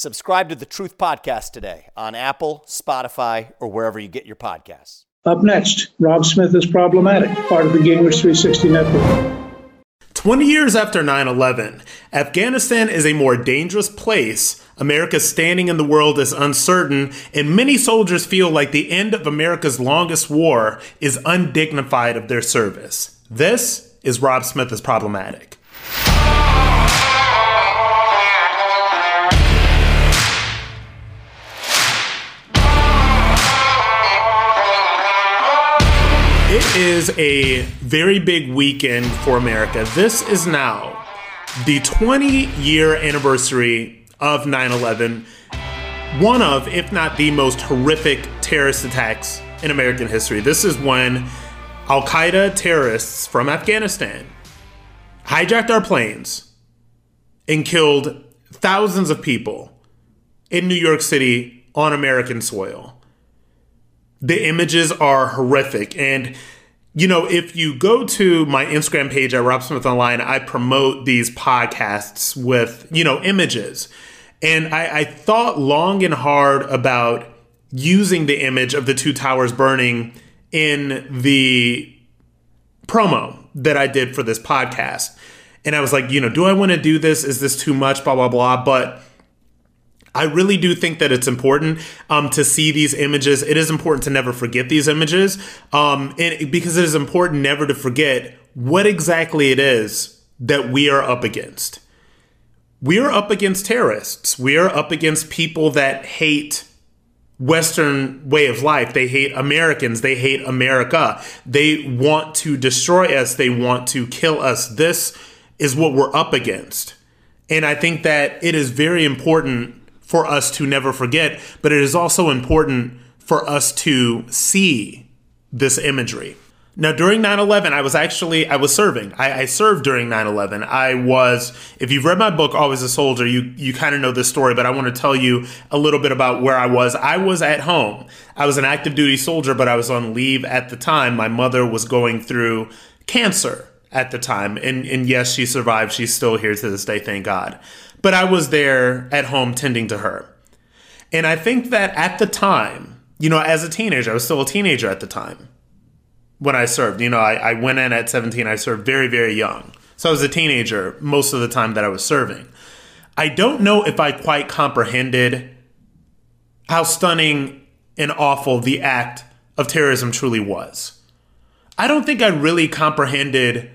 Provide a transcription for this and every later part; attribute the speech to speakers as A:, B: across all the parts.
A: Subscribe to the Truth Podcast today on Apple, Spotify, or wherever you get your podcasts.
B: Up next, Rob Smith is problematic, part of the Gingrich 360 network.
C: 20 years after 9 11, Afghanistan is a more dangerous place. America's standing in the world is uncertain, and many soldiers feel like the end of America's longest war is undignified of their service. This is Rob Smith is problematic. Is a very big weekend for America. This is now the 20 year anniversary of 9 11, one of, if not the most horrific terrorist attacks in American history. This is when Al Qaeda terrorists from Afghanistan hijacked our planes and killed thousands of people in New York City on American soil the images are horrific. And, you know, if you go to my Instagram page at Rob Smith Online, I promote these podcasts with, you know, images. And I, I thought long and hard about using the image of the two towers burning in the promo that I did for this podcast. And I was like, you know, do I want to do this? Is this too much? Blah, blah, blah. But I really do think that it's important um, to see these images. It is important to never forget these images, um, and because it is important never to forget what exactly it is that we are up against. We are up against terrorists. We are up against people that hate Western way of life. They hate Americans. They hate America. They want to destroy us. They want to kill us. This is what we're up against. And I think that it is very important for us to never forget, but it is also important for us to see this imagery. Now, during 9 11, I was actually, I was serving. I, I served during 9 11. I was, if you've read my book, Always a Soldier, you, you kind of know this story, but I want to tell you a little bit about where I was. I was at home. I was an active duty soldier, but I was on leave at the time. My mother was going through cancer at the time. And, and yes, she survived. She's still here to this day, thank God but I was there at home tending to her. And I think that at the time, you know, as a teenager, I was still a teenager at the time when I served. You know, I, I went in at 17, I served very, very young. So I was a teenager most of the time that I was serving. I don't know if I quite comprehended how stunning and awful the act of terrorism truly was. I don't think I really comprehended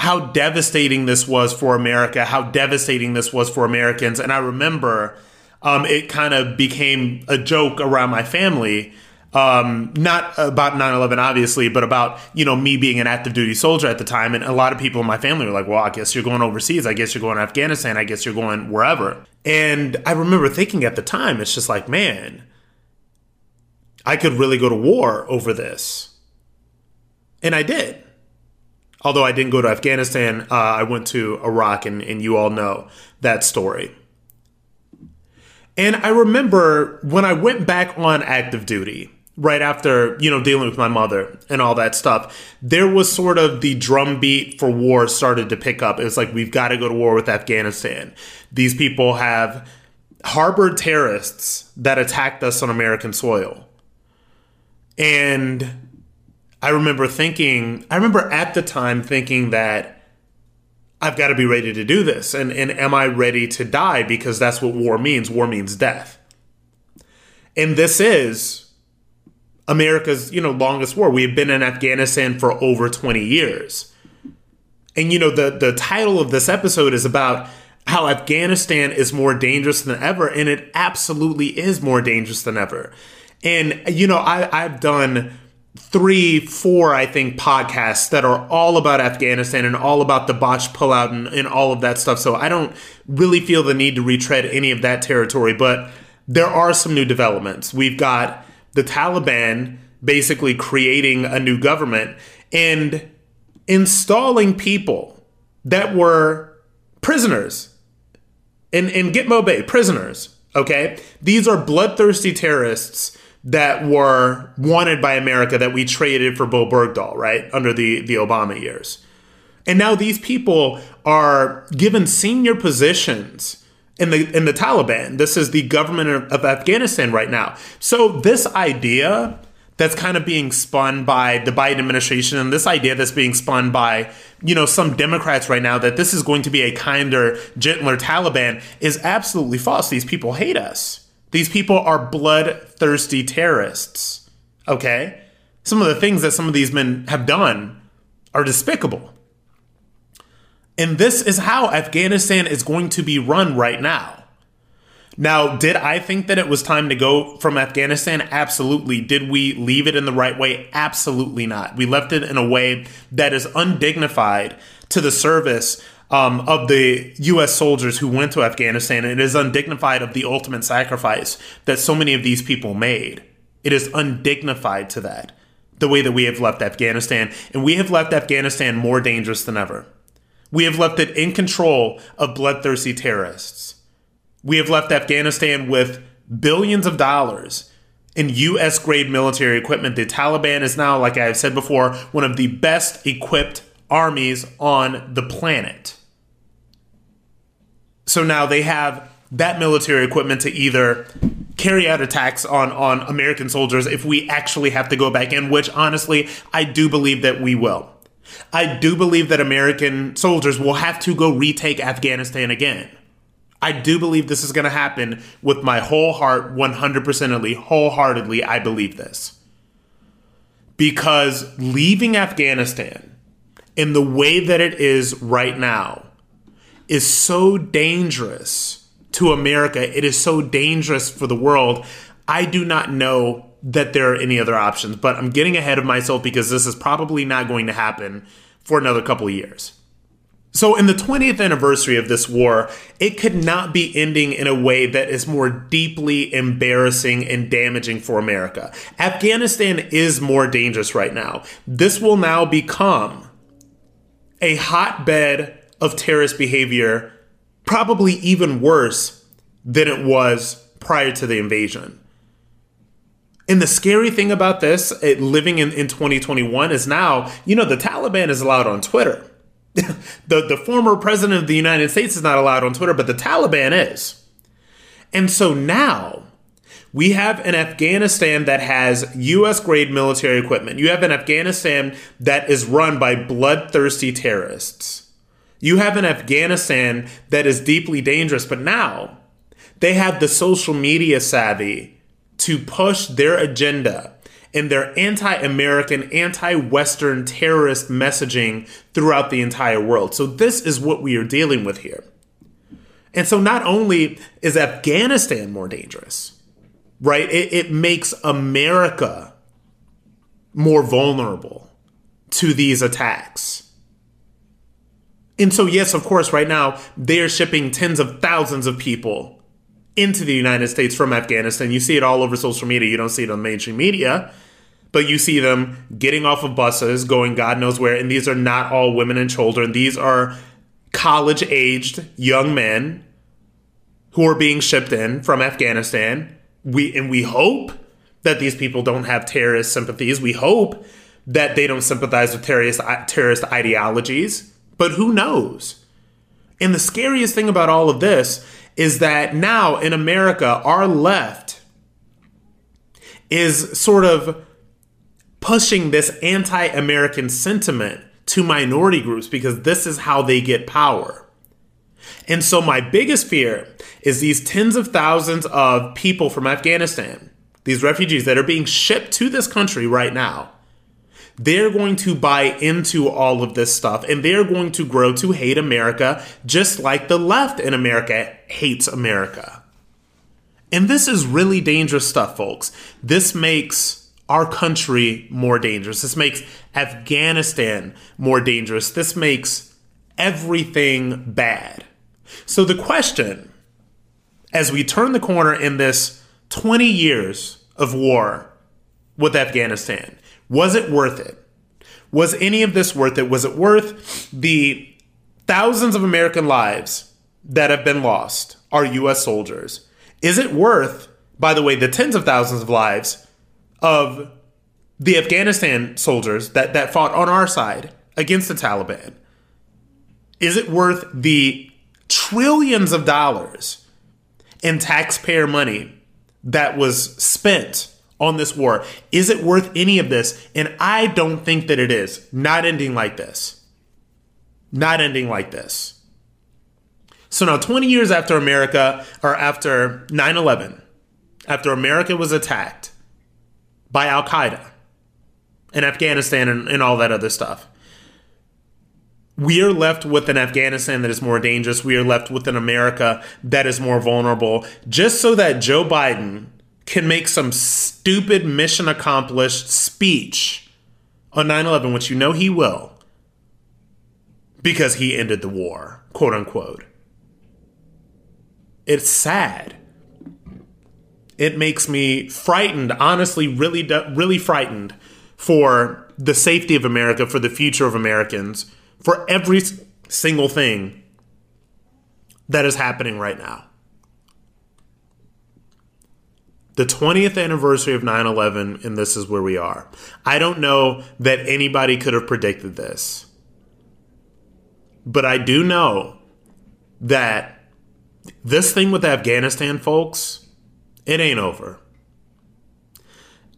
C: how devastating this was for America, how devastating this was for Americans. And I remember um, it kind of became a joke around my family. Um, not about 9-11 obviously but about you know me being an active duty soldier at the time. And a lot of people in my family were like well i guess you're going overseas. I guess you're going to afghanistan. I guess you're going wherever. And i remember thinking at the time it's just like man i could really go to war over this. And i did although i didn't go to afghanistan uh, i went to iraq and, and you all know that story and I remember when I went back on active duty, right after, you know, dealing with my mother and all that stuff, there was sort of the drumbeat for war started to pick up. It was like, we've got to go to war with Afghanistan. These people have harbored terrorists that attacked us on American soil. And I remember thinking, I remember at the time thinking that I've got to be ready to do this. And, and am I ready to die? Because that's what war means. War means death. And this is America's, you know, longest war. We have been in Afghanistan for over 20 years. And you know, the the title of this episode is about how Afghanistan is more dangerous than ever, and it absolutely is more dangerous than ever. And you know, I, I've done three, four, I think, podcasts that are all about Afghanistan and all about the botched pullout and, and all of that stuff. So I don't really feel the need to retread any of that territory, but there are some new developments. We've got the Taliban basically creating a new government and installing people that were prisoners in, in Gitmo Bay, prisoners. Okay. These are bloodthirsty terrorists that were wanted by America that we traded for Bowe Bergdahl, right? Under the, the Obama years. And now these people are given senior positions in the in the Taliban. This is the government of, Afghanistan right now. So this idea that's kind of being spun by the Biden administration and this idea that's being spun by, you know, some Democrats right now that this is going to be a kinder, gentler Taliban is absolutely false. These people hate us. These people are bloodthirsty terrorists. Okay? Some of the things that some of these men have done are despicable. And this is how Afghanistan is going to be run right now. Now, did I think that it was time to go from Afghanistan? Absolutely. Did we leave it in the right way? Absolutely not. We left it in a way that is undignified to the service um, of the U.S. soldiers who went to Afghanistan. It is undignified of the ultimate sacrifice that so many of these people made. It is undignified to that, the way that we have left Afghanistan. And we have left Afghanistan more dangerous than ever. We have left it in control of bloodthirsty terrorists. We have left Afghanistan with billions of dollars in US grade military equipment. The Taliban is now, like I have said before, one of the best equipped armies on the planet. So now they have that military equipment to either carry out attacks on on American soldiers if we actually have to go back in, which honestly I do believe that we will. I do believe that American soldiers will have to go retake Afghanistan again. I do believe this is going to happen with my whole heart, 100%ly, wholeheartedly. I believe this. Because leaving Afghanistan in the way that it is right now is so dangerous to America. It is so dangerous for the world. I do not know that there are any other options, but I'm getting ahead of myself because this is probably not going to happen for another couple of years. So, in the 20th anniversary of this war, it could not be ending in a way that is more deeply embarrassing and damaging for America. Afghanistan is more dangerous right now. This will now become a hotbed of terrorist behavior, probably even worse than it was prior to the invasion. And the scary thing about this, it, living in, in 2021, is now, you know, the Taliban is allowed on Twitter. the, the former president of the United States is not allowed on Twitter, but the Taliban is. And so now we have an Afghanistan that has US grade military equipment. You have an Afghanistan that is run by bloodthirsty terrorists. You have an Afghanistan that is deeply dangerous, but now they have the social media savvy to push their agenda and their anti American, anti Western terrorist messaging throughout the entire world. So, this is what we are dealing with here. And so not only is Afghanistan more dangerous, right? It, it makes America more vulnerable to these attacks. And so, yes, of course, right now they are shipping tens of thousands of people into the United States from Afghanistan. You see it all over social media. You don't see it on mainstream media, but you see them getting off of buses, going God knows where. And these are not all women and children. These are college aged young men who are being shipped in from Afghanistan. We and we hope that these people don't have terrorist sympathies. We hope that they don't sympathize with terrorist terrorist ideologies. But who knows? And the scariest thing about all of this is that now in America, our left is sort of pushing this anti American sentiment to minority groups because this is how they get power. And so, my biggest fear is these tens of thousands of people from Afghanistan, these refugees that are being shipped to this country right now. They're going to buy into all of this stuff and they're going to grow to hate America just like the left in America hates America. And this is really dangerous stuff, folks. This makes our country more dangerous. This makes Afghanistan more dangerous. This makes everything bad. So, the question as we turn the corner in this 20 years of war with Afghanistan, was it worth it? Was any of this worth it? Was it worth the thousands of American lives that have been lost, our US soldiers? Is it worth, by the way, the tens of thousands of lives of the Afghanistan soldiers that, that fought on our side against the Taliban? Is it worth the trillions of dollars in taxpayer money that was spent on this war? Is it worth any of this? And I don't think that it is. Not ending like this. Not ending like this. So now, 20 years after America, or after 9 11, after America was attacked, by Al Qaeda in Afghanistan and, and all that other stuff. We are left with an Afghanistan that is more dangerous. We are left with an America that is more vulnerable, just so that Joe Biden can make some stupid mission accomplished speech on 9 11, which you know he will, because he ended the war, quote unquote. It's sad it makes me frightened, honestly, really, really frightened for the safety of America, for the future of Americans, for every single thing that is happening right now. The 20th anniversary of 9 11, and this is where we are. I don't know that anybody could have predicted this. But I do know that this thing with Afghanistan, folks, it ain't over.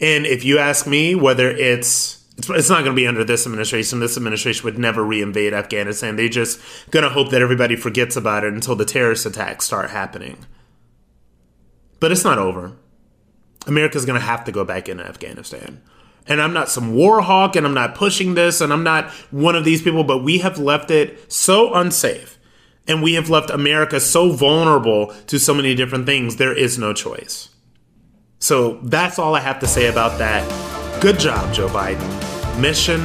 C: And if you ask me whether it's it's, it's not going to be under this administration. This administration would never reinvade Afghanistan. They're just going to hope that everybody forgets about it until the terrorist attacks start happening. But it's not over. America's going to have to go back into Afghanistan. And I'm not some war hawk and I'm not pushing this and I'm not one of these people, but we have left it so unsafe and we have left America so vulnerable to so many different things, there is no choice. So that's all I have to say about that. Good job, Joe Biden. Mission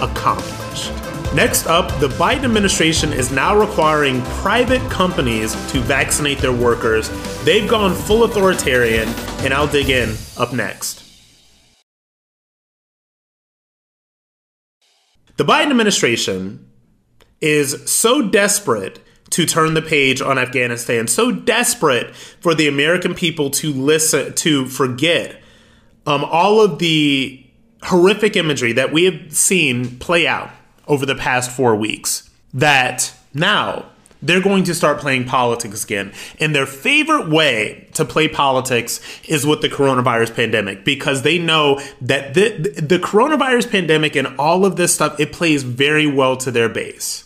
C: accomplished. Next up, the Biden administration is now requiring private companies to vaccinate their workers. They've gone full authoritarian, and I'll dig in up next. The Biden administration is so desperate to turn the page on Afghanistan, so desperate for the American people to listen, to forget um, all of the horrific imagery that we have seen play out over the past four weeks, that now they're going to start playing politics again. And their favorite way to play politics is with the coronavirus pandemic because they know that the, the coronavirus pandemic and all of this stuff, it plays very well to their base.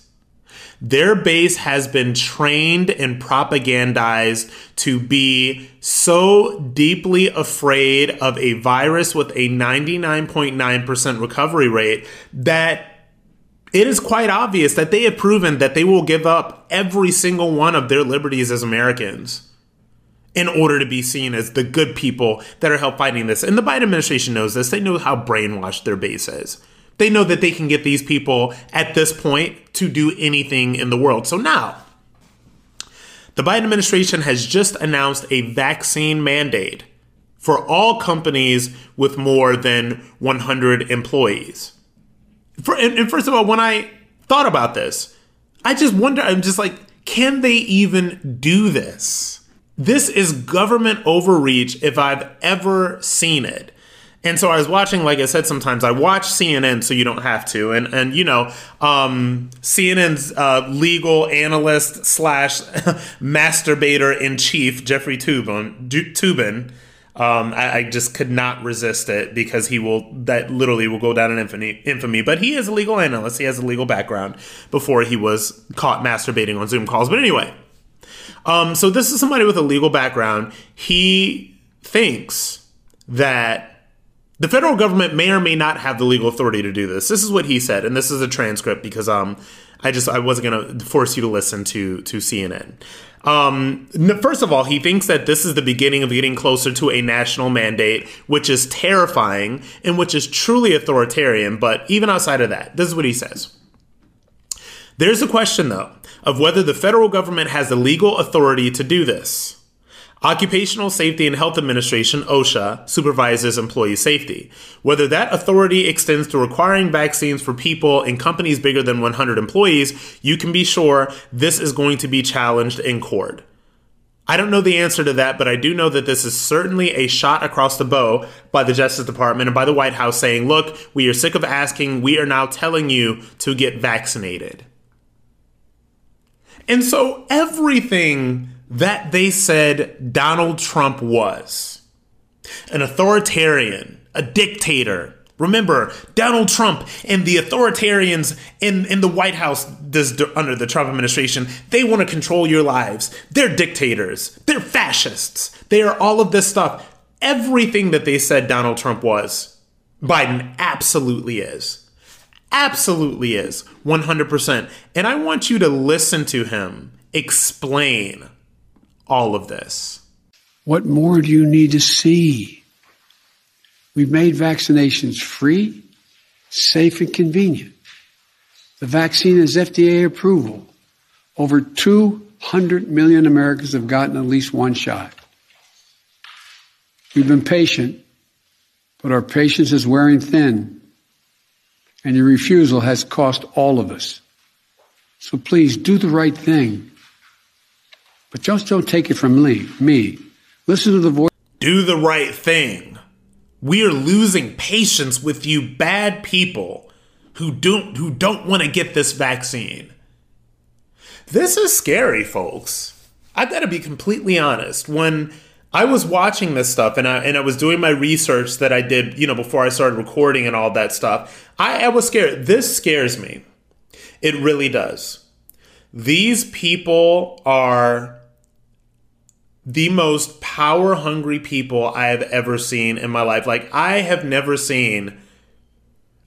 C: Their base has been trained and propagandized to be so deeply afraid of a virus with a 99.9% recovery rate that it is quite obvious that they have proven that they will give up every single one of their liberties as Americans in order to be seen as the good people that are help fighting this. And the Biden administration knows this. They know how brainwashed their base is. They know that they can get these people at this point to do anything in the world. So now, the Biden administration has just announced a vaccine mandate for all companies with more than 100 employees. For, and, and first of all, when I thought about this, I just wonder, I'm just like, can they even do this? This is government overreach if I've ever seen it. And so I was watching, like I said, sometimes I watch CNN so you don't have to. And, and you know, um, CNN's uh, legal analyst slash masturbator in chief, Jeffrey Toobin, Toobin um, I, I, just could not resist it because he will, that literally will go down in infamy, infamy. But he is a legal analyst. He has a legal background before he was caught masturbating on Zoom calls. But anyway, um, so this is somebody with a legal background. He thinks that the federal government may or may not have the legal authority to do this. This is what he said, and this is a transcript because um, I just I wasn't going to force you to listen to to CNN. Um, first of all, he thinks that this is the beginning of getting closer to a national mandate, which is terrifying and which is truly authoritarian. But even outside of that, this is what he says. There's a question, though, of whether the federal government has the legal authority to do this. Occupational Safety and Health Administration, OSHA, supervises employee safety. Whether that authority extends to requiring vaccines for people in companies bigger than 100 employees, you can be sure this is going to be challenged in court. I don't know the answer to that, but I do know that this is certainly a shot across the bow by the Justice Department and by the White House saying, look, we are sick of asking, we are now telling you to get vaccinated. And so everything that they said Donald Trump was an authoritarian, a dictator. Remember, Donald Trump and the authoritarians in, in the White House under the Trump administration, they want to control your lives. They're dictators. They're fascists. They are all of this stuff. Everything that they said Donald Trump was, Biden absolutely is. Absolutely is. 100%. And I want you to listen to him explain all of this.
D: What more do you need to see? We've made vaccinations free, safe, and convenient. The vaccine has FDA approval. Over 200 million Americans have gotten at least one shot. We've been patient, but our patience is wearing thin, and your refusal has cost all of us. So please do the right thing. But just don't take it from me. Me. Listen to the voice.
C: Do the right thing. We are losing patience with you bad people who don't who don't want to get this vaccine. This is scary, folks. I got to be completely honest. When I was watching this stuff and I and I was doing my research that I did, you know, before I started recording and all that stuff, I, I was scared. This scares me. It really does. These people are the most power hungry people I have ever seen in my life. Like, I have never seen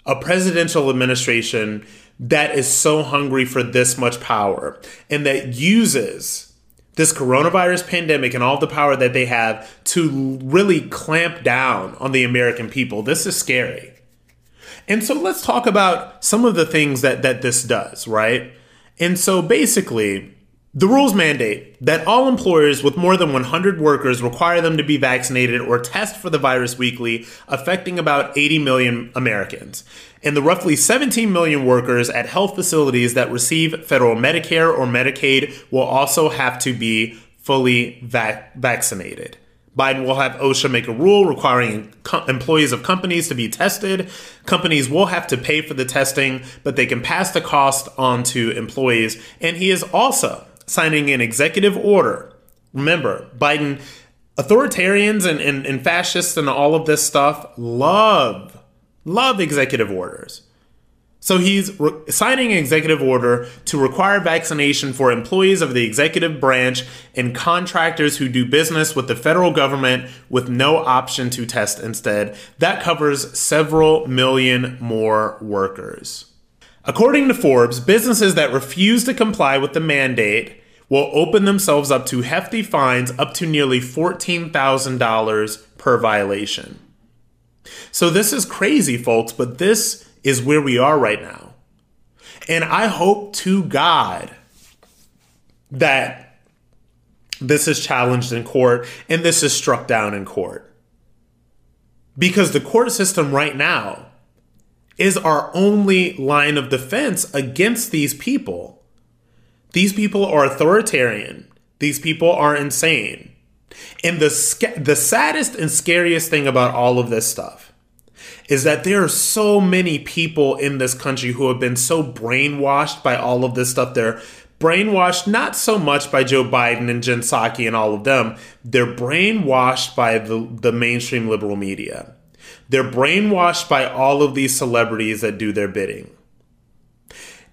C: a presidential administration that is so hungry for this much power and that uses this coronavirus pandemic and all the power that they have to really clamp down on the American people. This is scary. And so let's talk about some of the things that that this does, right? And so basically, the rules mandate that all employers with more than 100 workers require them to be vaccinated or test for the virus weekly, affecting about 80 million Americans. And the roughly 17 million workers at health facilities that receive federal Medicare or Medicaid will also have to be fully vac- vaccinated. Biden will have OSHA make a rule requiring co- employees of companies to be tested. Companies will have to pay for the testing, but they can pass the cost on to employees. And he is also signing an executive order. Remember, Biden, authoritarians and, and, and fascists and all of this stuff love, love executive orders. So he's re- signing an executive order to require vaccination for employees of the executive branch and contractors who do business with the federal government with no option to test instead. That covers several million more workers. According to Forbes, businesses that refuse to comply with the mandate will open themselves up to hefty fines up to nearly $14,000 per violation. So this is crazy, folks, but this is where we are right now. And I hope to God that this is challenged in court and this is struck down in court. Because the court system right now is our only line of defense against these people. These people are authoritarian. These people are insane. And the the saddest and scariest thing about all of this stuff is that there are so many people in this country who have been so brainwashed by all of this stuff. They're brainwashed not so much by Joe Biden and Jen Psaki and all of them. They're brainwashed by the, the mainstream liberal media. They're brainwashed by all of these celebrities that do their bidding.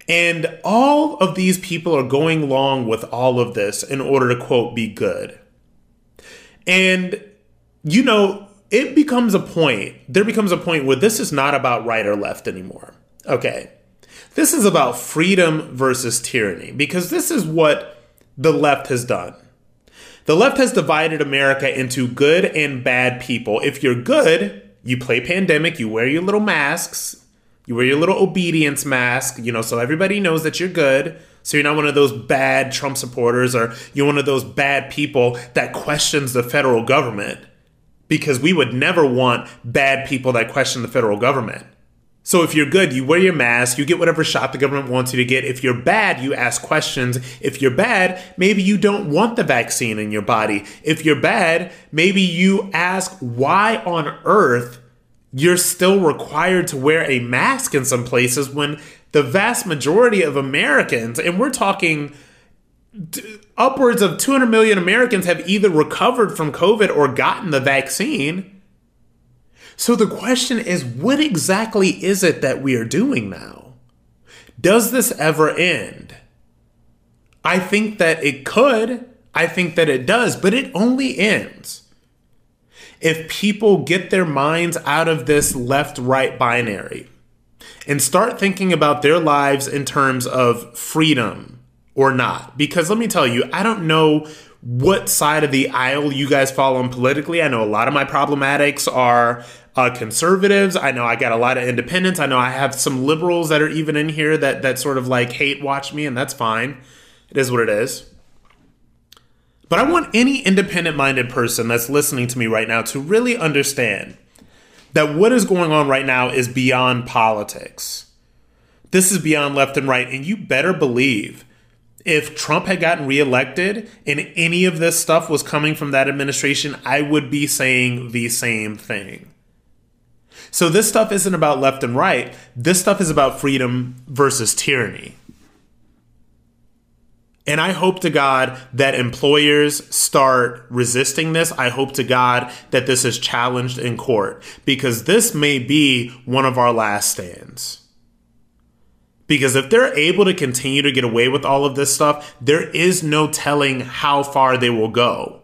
C: And all of these people are going along with all of this in order to, quote, be good. And, you know, it becomes a point, there becomes a point where this is not about right or left anymore. Okay. This is about freedom versus tyranny because this is what the left has done. The left has divided America into good and bad people. If you're good, you play pandemic, you wear your little masks, you wear your little obedience mask, you know, so everybody knows that you're good. So you're not one of those bad Trump supporters or you're one of those bad people that questions the federal government because we would never want bad people that question the federal government. So if you're good, you wear your mask, you get whatever shot the government wants you to get. If you're bad, you ask questions. If you're bad, maybe you don't want the vaccine in your body. If you're bad, maybe you ask why on earth you're still required to wear a mask in some places when the vast majority of Americans, and we're talking upwards of 200 million Americans have either recovered from COVID or gotten the vaccine. So the question is what exactly is it that we are doing now? Does this ever end? I think that it could. I think that it does, but it only ends if people get their minds out of this left right binary and start thinking about their lives in terms of freedom or not. Because let me tell you, I don't know what side of the aisle you guys fall on politically. I know a lot of my problematics are uh, conservatives. I know I got a lot of independents. I know I have some liberals that are even in here that that sort of like hate watch me, and that's fine. It is what it is. But I want any independent minded person that's listening to me right now to really understand that what is going on right now is beyond politics. This is beyond left and right. And you better believe if Trump had gotten reelected and any of this stuff was coming from that administration, I would be saying the same thing. So this stuff isn't about left and right. This stuff is about freedom versus tyranny. And I hope to God that employers start resisting this. I hope to God that this is challenged in court because this may be one of our last stands. Because if they're able to continue to get away with all of this stuff, there is no telling how far they will go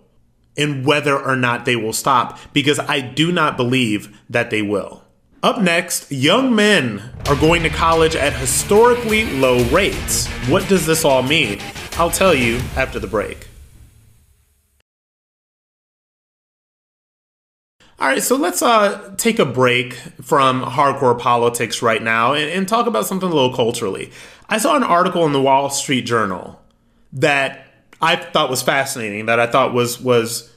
C: and whether or not they will stop, because I do not believe that they will. Up next, young men are going to college at historically low rates. What does this all mean? I'll tell you after the break. All right, so let's uh, take a break from hardcore politics right now and, and talk about something a little culturally. I saw an article in the Wall Street Journal that I thought was fascinating, that I thought was was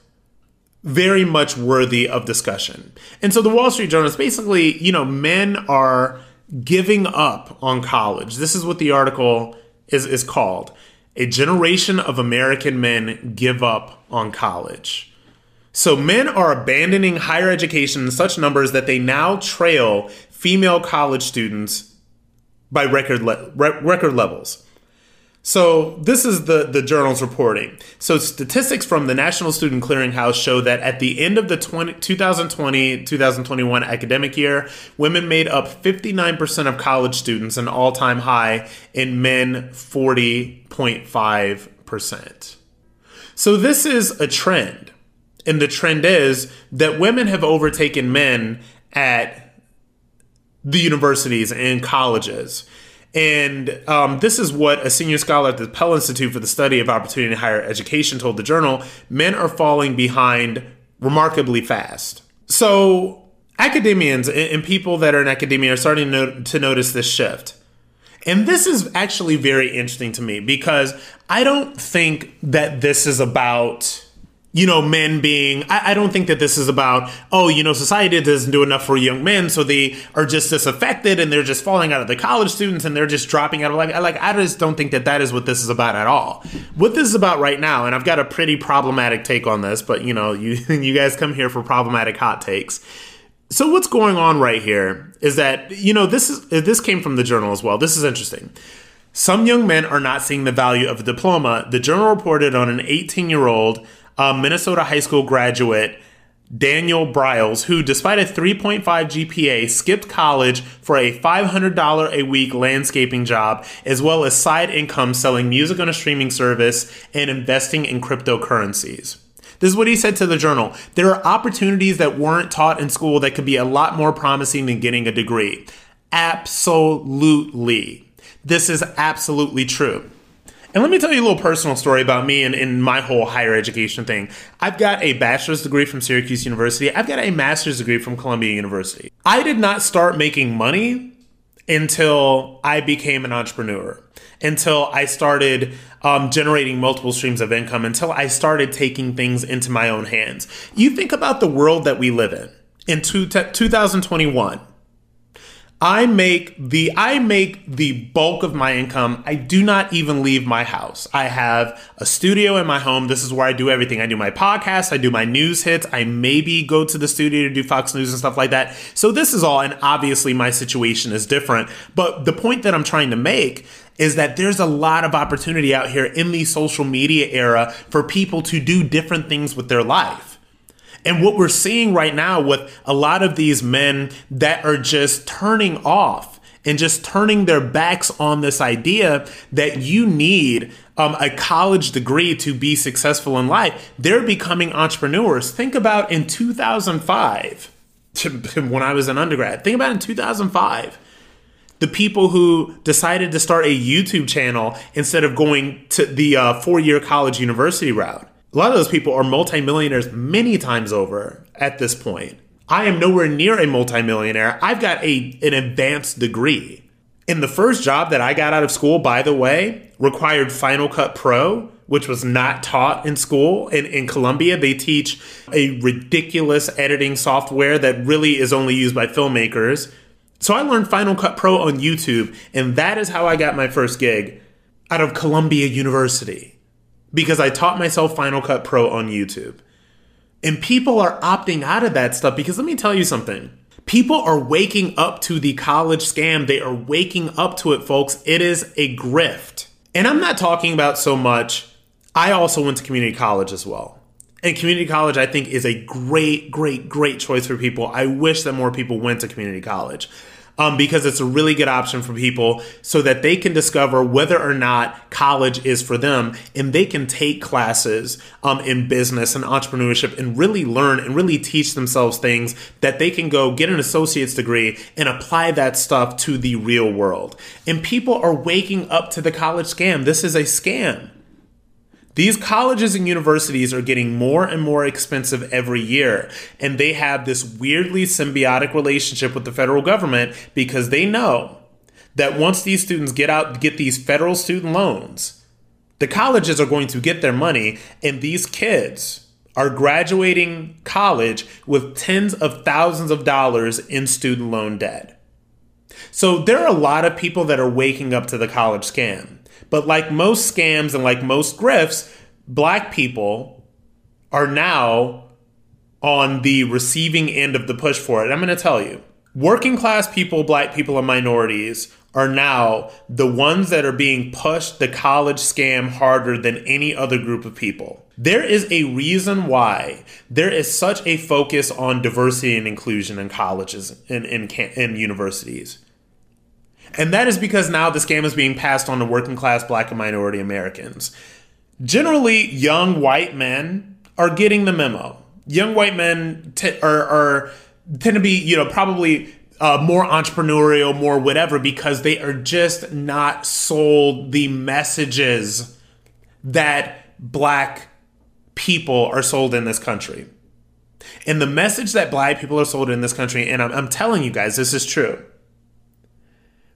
C: very much worthy of discussion. And so the Wall Street Journal is basically, you know, men are giving up on college. This is what the article is is called. A generation of American men give up on college. So men are abandoning higher education in such numbers that they now trail female college students by record le- re- record levels. So this is the the journal's reporting. So statistics from the National Student Clearinghouse show that at the end of the 2020-2021 academic year, women made up 59% of college students, an all-time high, in men 40.5%. So this is a trend. And the trend is that women have overtaken men at the universities and colleges. And um, this is what a senior scholar at the Pell Institute for the Study of Opportunity in Higher Education told the journal men are falling behind remarkably fast. So, academians and people that are in academia are starting to notice this shift. And this is actually very interesting to me because I don't think that this is about you know, men being, I, I, don't think that this is about, oh, you know, society doesn't do enough for young men, so they are just disaffected and they're just falling out of the college students and they're just dropping out of life. Like, I just don't think that that is what this is about at all. What this is about right now, and I've got a pretty problematic take on this, but you know, you, you guys come here for problematic hot takes. So what's going on right here is that, you know, this is, this came from the journal as well. This is interesting. Some young men are not seeing the value of a diploma. The journal reported on an 18 year old uh, Minnesota high school graduate Daniel Briles, who, despite a 3.5 GPA, skipped college for a $500 a week landscaping job, as well as side income selling music on a streaming service and investing in cryptocurrencies. This is what he said to the journal. There are opportunities that weren't taught in school that could be a lot more promising than getting a degree. Absolutely. This is absolutely true. And let me tell you a little personal story about me and, and my whole higher education thing. I've got a bachelor's degree from Syracuse University. I've got a master's degree from Columbia University. I did not start making money until I became an entrepreneur, until I started um, generating multiple streams of income, until I started taking things into my own hands. You think about the world that we live in in two, 2021 I make the I make the bulk of my income. I do not even leave my house. I have a studio in my home. This is where I do everything. I do my podcast, I do my news hits, I maybe go to the studio to do Fox News and stuff like that. So this is all and obviously my situation is different, but the point that I'm trying to make is that there's a lot of opportunity out here in the social media era for people to do different things with their life. And what we're seeing right now with a lot of these men that are just turning off and just turning their backs on this idea that you need um, a college degree to be successful in life, they're becoming entrepreneurs. Think about in 2005, when I was an undergrad, think about in 2005 the people who decided to start a YouTube channel instead of going to the uh, four year college university route. A lot of those people are multimillionaires many times over at this point. I am nowhere near a multimillionaire. I've got a an advanced degree. And the first job that I got out of school, by the way, required Final Cut Pro, which was not taught in school. In, in Columbia, they teach a ridiculous editing software that really is only used by filmmakers. So I learned Final Cut Pro on YouTube, and that is how I got my first gig out of Columbia University because I taught myself Final Cut Pro on YouTube. And people are opting out of that stuff because let me tell you something. People are waking up to the college scam. They are waking up to it, folks. It is a grift. And I'm not talking about so much. I also went to community college as well. And community college, I think, is a great, great, great choice for people. I wish that more people went to community college um, because it's a really good option for people so that they can discover whether or not college is for them and they can take classes um, in business and entrepreneurship and really learn and really teach themselves things that they can go get an associate's degree and apply that stuff to the real world. And people are waking up to the college scam. This is a scam. These colleges and universities are getting more and more expensive every year, and they have this weirdly symbiotic relationship with the federal government because they know that once these students get out get these federal student loans, the colleges are going to get their money and these kids are graduating college with tens of thousands of dollars in student loan debt. So there are a lot of people that are waking up to the college scam. But like most scams and like most grifts, black people are now on the receiving end of the push for it. I'm going to tell you working class people, black people, and minorities are now the ones that are being pushed the college scam harder than any other group of people. There is a reason why there is such a focus on diversity and inclusion in colleges and in, in, in universities. And that is because now the scam is being passed on to working class black and minority Americans. Generally, young white men are getting the memo. Young white men t- are, are tend to be, you know, probably uh, more entrepreneurial, more whatever, because they are just not sold the messages that black people are sold in this country. And the message that black people are sold in this country, and I'm, I'm telling you guys, this is true.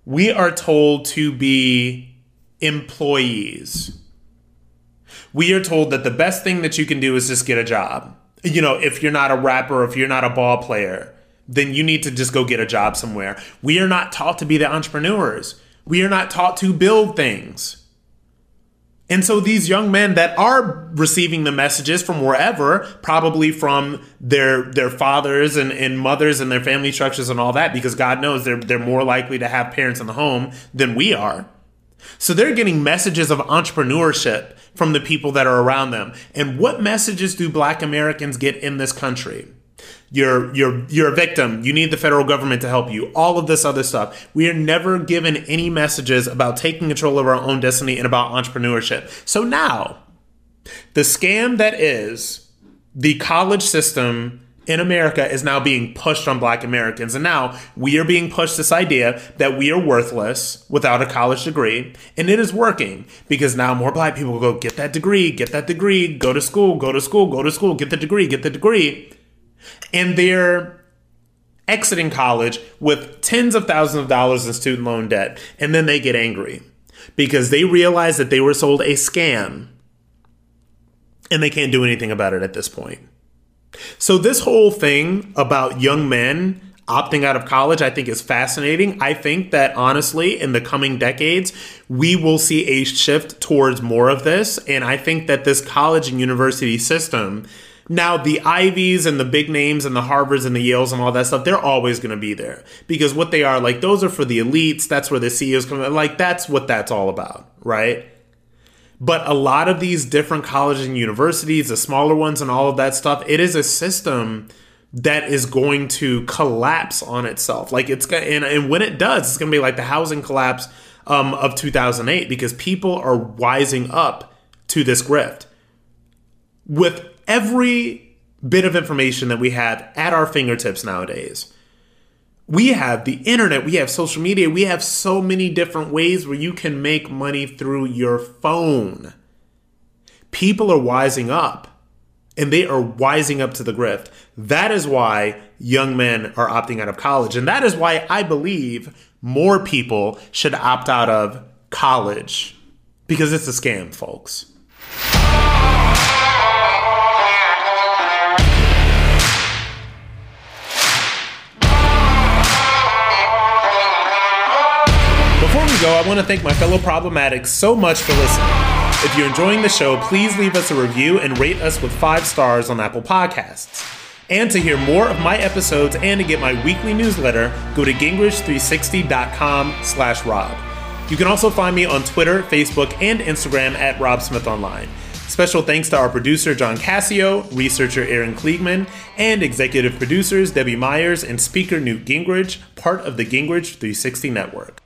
C: We are told to be employees. We are told that the best thing that you can do is just get a job. You know, if you're not a rapper, if you're not a ball player, then you need to just go get a job somewhere. We are not taught to be the entrepreneurs. We are not taught to build things. And so these young men that are receiving the messages from wherever, probably from their their fathers and, and mothers and their family structures and all that, because God knows they're they're more likely to have parents in the home than we are. So they're getting messages of entrepreneurship from the people that are around them. And what messages do black Americans get in this country? You're you're you're a victim. You need the federal government to help you. All of this other stuff. We are never given any messages about taking control of our own destiny and about entrepreneurship. So now, the scam that is the college system in America is now being pushed on black Americans. And now we are being pushed this idea that we are worthless without a college degree. And it is working because now more black people go get that degree, get that degree, go to school, go to school, go to school, get the degree, get the degree and they're exiting college with tens of thousands of dollars in student loan debt. And then they get angry because they realize that they were sold a scam and they can't do anything about it at this point. So, this whole thing about young men opting out of college, I think is fascinating. I think that honestly, in the coming decades, we will see a shift towards more of this. And I think that this college and university system now, the Ivies and the big names and the Harvards and the Yales and all that stuff, they're always going to be there because what they are, like, those are for the elites. That's where the CEOs come. Like, that's what that's all about, right? But a lot of these different colleges and universities, the smaller ones and all of that stuff, it is a system that is going to collapse on itself. Like, it's going and, and when it does, it's going to be like the housing collapse um, of 2008 because people are wising up to this grift. With every bit of information that we have at our fingertips nowadays. We have the internet, we have social media, we have so many different ways where you can make money through your phone. People are wising up and they are wising up to the grift. That is why young men are opting out of college. And that is why I believe more people should opt out of college because it's a scam, folks. I want to thank my fellow problematics so much for listening. If you're enjoying the show, please leave us a review and rate us with five stars on Apple Podcasts. And to hear more of my episodes and to get my weekly newsletter, go to gingrich360.com slash Rob. You can also find me on Twitter, Facebook, and Instagram at Rob Smith Online. Special thanks to our producer, John Cassio, researcher Aaron Kliegman, and executive producers Debbie Myers and speaker Newt Gingrich, part of the Gingrich 360 Network.